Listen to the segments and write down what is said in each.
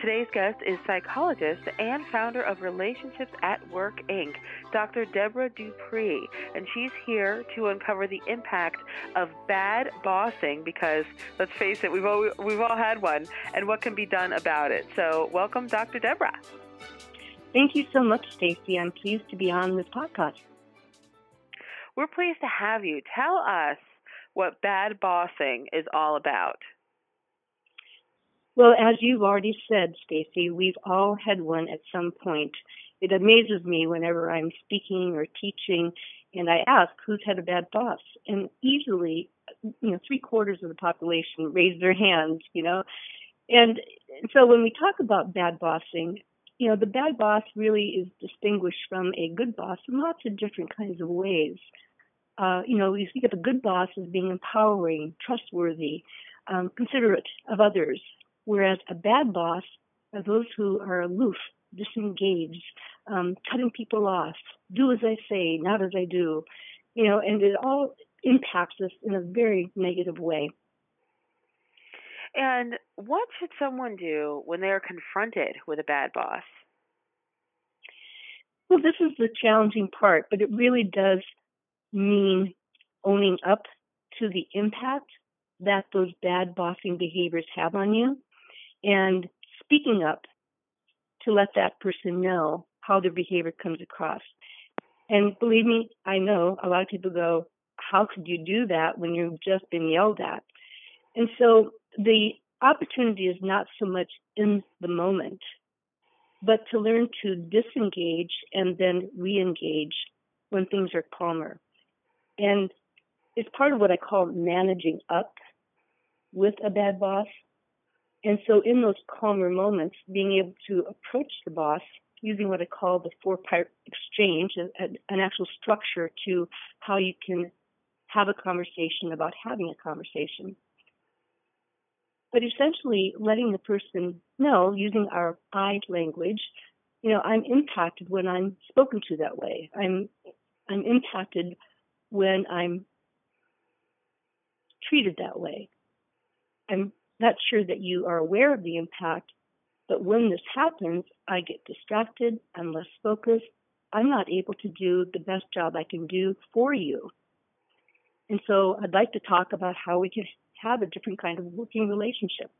Today's guest is psychologist and founder of Relationships at Work Inc., Dr. Deborah Dupree, and she's here to uncover the impact of bad bossing because let's face it, we've all, we've all had one, and what can be done about it. So, welcome, Dr. Deborah. Thank you so much, Stacey. I'm pleased to be on this podcast. We're pleased to have you. Tell us what bad bossing is all about. Well, as you've already said, Stacey, we've all had one at some point. It amazes me whenever I'm speaking or teaching and I ask who's had a bad boss, and easily, you know, three quarters of the population raise their hands, you know. And so when we talk about bad bossing, you know, the bad boss really is distinguished from a good boss in lots of different kinds of ways. Uh, you know, you think of a good boss as being empowering, trustworthy, um, considerate of others, whereas a bad boss are those who are aloof, disengaged, um, cutting people off, do as I say, not as I do, you know, and it all impacts us in a very negative way. And what should someone do when they are confronted with a bad boss? Well, this is the challenging part, but it really does mean owning up to the impact that those bad bossing behaviors have on you and speaking up to let that person know how their behavior comes across. And believe me, I know a lot of people go, How could you do that when you've just been yelled at? And so the opportunity is not so much in the moment, but to learn to disengage and then re engage when things are calmer. And it's part of what I call managing up with a bad boss. And so in those calmer moments, being able to approach the boss using what I call the four part exchange, an actual structure to how you can have a conversation about having a conversation. But essentially letting the person know using our I language, you know, I'm impacted when I'm spoken to that way. I'm I'm impacted when I'm treated that way. I'm not sure that you are aware of the impact, but when this happens, I get distracted, I'm less focused, I'm not able to do the best job I can do for you. And so I'd like to talk about how we can have a different kind of working relationship.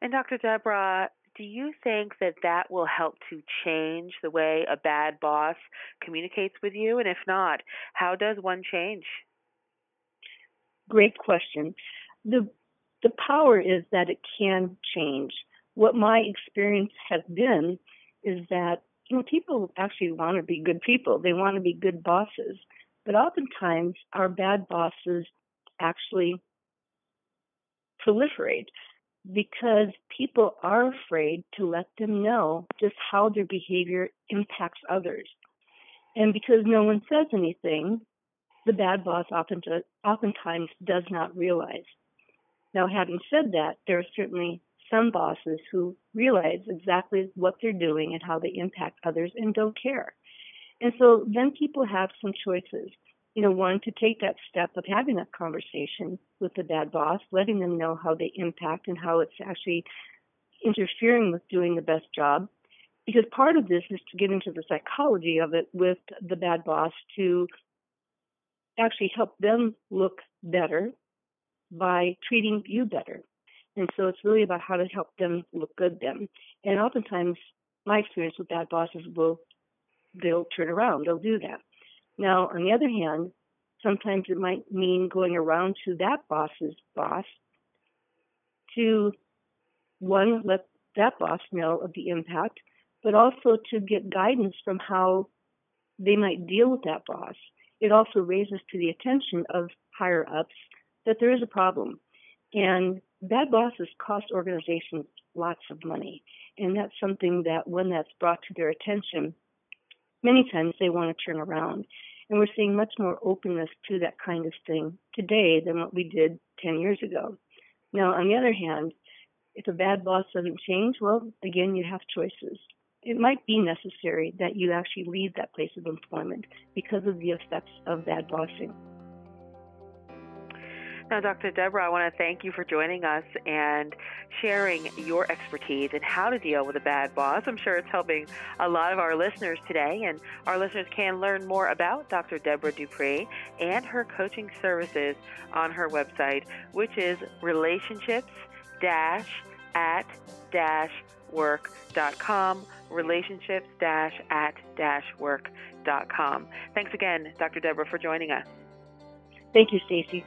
And Dr. Deborah, do you think that that will help to change the way a bad boss communicates with you? And if not, how does one change? Great question. The the power is that it can change. What my experience has been is that you know people actually want to be good people. They want to be good bosses, but oftentimes our bad bosses actually proliferate because people are afraid to let them know just how their behavior impacts others. And because no one says anything, the bad boss often oftentimes does not realize. Now, having said that, there are certainly some bosses who realize exactly what they're doing and how they impact others and don't care. And so then people have some choices. You know, one to take that step of having that conversation with the bad boss, letting them know how they impact and how it's actually interfering with doing the best job. Because part of this is to get into the psychology of it with the bad boss to actually help them look better by treating you better. And so it's really about how to help them look good then. And oftentimes my experience with bad bosses will they'll turn around, they'll do that. Now on the other hand, sometimes it might mean going around to that boss's boss to one, let that boss know of the impact, but also to get guidance from how they might deal with that boss. It also raises to the attention of higher ups that there is a problem. And bad bosses cost organizations lots of money. And that's something that when that's brought to their attention, many times they want to turn around. And we're seeing much more openness to that kind of thing today than what we did 10 years ago. Now, on the other hand, if a bad boss doesn't change, well, again, you have choices. It might be necessary that you actually leave that place of employment because of the effects of bad bossing. Now, Dr. Deborah, I want to thank you for joining us and sharing your expertise in how to deal with a bad boss. I'm sure it's helping a lot of our listeners today, and our listeners can learn more about Dr. Deborah Dupree and her coaching services on her website, which is relationships at dash work.com relationships dash at dash work.com. Thanks again, Dr. Deborah, for joining us. Thank you, Stacey.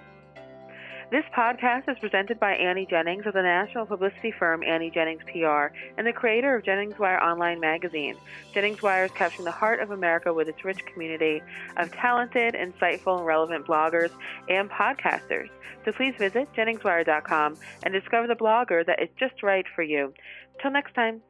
This podcast is presented by Annie Jennings of the national publicity firm Annie Jennings PR and the creator of Jennings Wire Online Magazine. Jennings Wire is capturing the heart of America with its rich community of talented, insightful, and relevant bloggers and podcasters. So please visit JenningsWire.com and discover the blogger that is just right for you. Till next time.